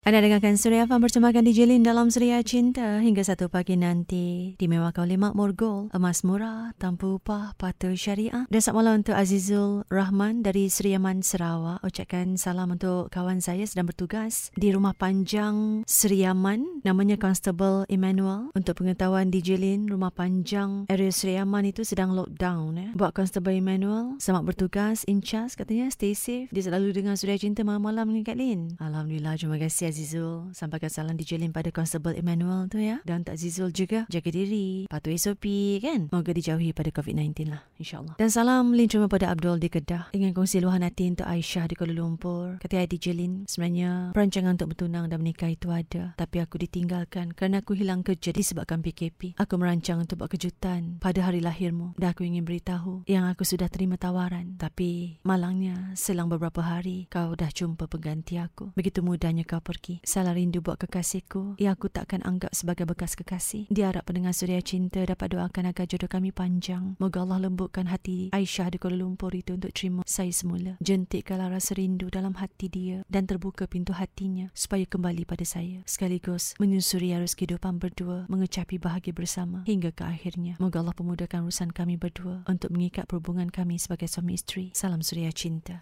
Anda dengarkan Suria Fan bersamakan DJ Lin dalam Suria Cinta hingga satu pagi nanti. Dimewakan oleh Makmur Gold, emas murah, tanpa upah, patuh syariah. Dan selamat malam untuk Azizul Rahman dari Seriaman Sarawak. Ucapkan salam untuk kawan saya sedang bertugas di Rumah Panjang Seriaman. Namanya Constable Emmanuel. Untuk pengetahuan DJ Lin, Rumah Panjang area Seriaman itu sedang lockdown. Eh. Buat Constable Emmanuel, selamat bertugas, in charge katanya, stay safe. Dia selalu dengar Suria Cinta malam-malam ni Kak Lin. Alhamdulillah, terima kasih Azizul. Sampaikan salam DJ Lin pada Constable Emmanuel tu ya. Dan tak Azizul juga. Jaga diri. Patuh SOP kan. Moga dijauhi pada COVID-19 lah. InsyaAllah. Dan salam Lin cuma pada Abdul di Kedah. Ingin kongsi luahan hati untuk Aisyah di Kuala Lumpur. Kata DJ Lin. Sebenarnya perancangan untuk bertunang dan menikah itu ada. Tapi aku ditinggalkan kerana aku hilang kerja disebabkan PKP. Aku merancang untuk buat kejutan pada hari lahirmu. Dan aku ingin beritahu yang aku sudah terima tawaran. Tapi malangnya selang beberapa hari kau dah jumpa pengganti aku. Begitu mudahnya kau pergi pergi. Salah rindu buat kekasihku yang aku takkan anggap sebagai bekas kekasih. Dia harap pendengar Suria Cinta dapat doakan agar jodoh kami panjang. Moga Allah lembutkan hati Aisyah di Kuala Lumpur itu untuk terima saya semula. Jentikkanlah rasa rindu dalam hati dia dan terbuka pintu hatinya supaya kembali pada saya. Sekaligus menyusuri arus kehidupan berdua, mengecapi bahagia bersama hingga ke akhirnya. Moga Allah pemudahkan urusan kami berdua untuk mengikat perhubungan kami sebagai suami isteri. Salam Suria Cinta.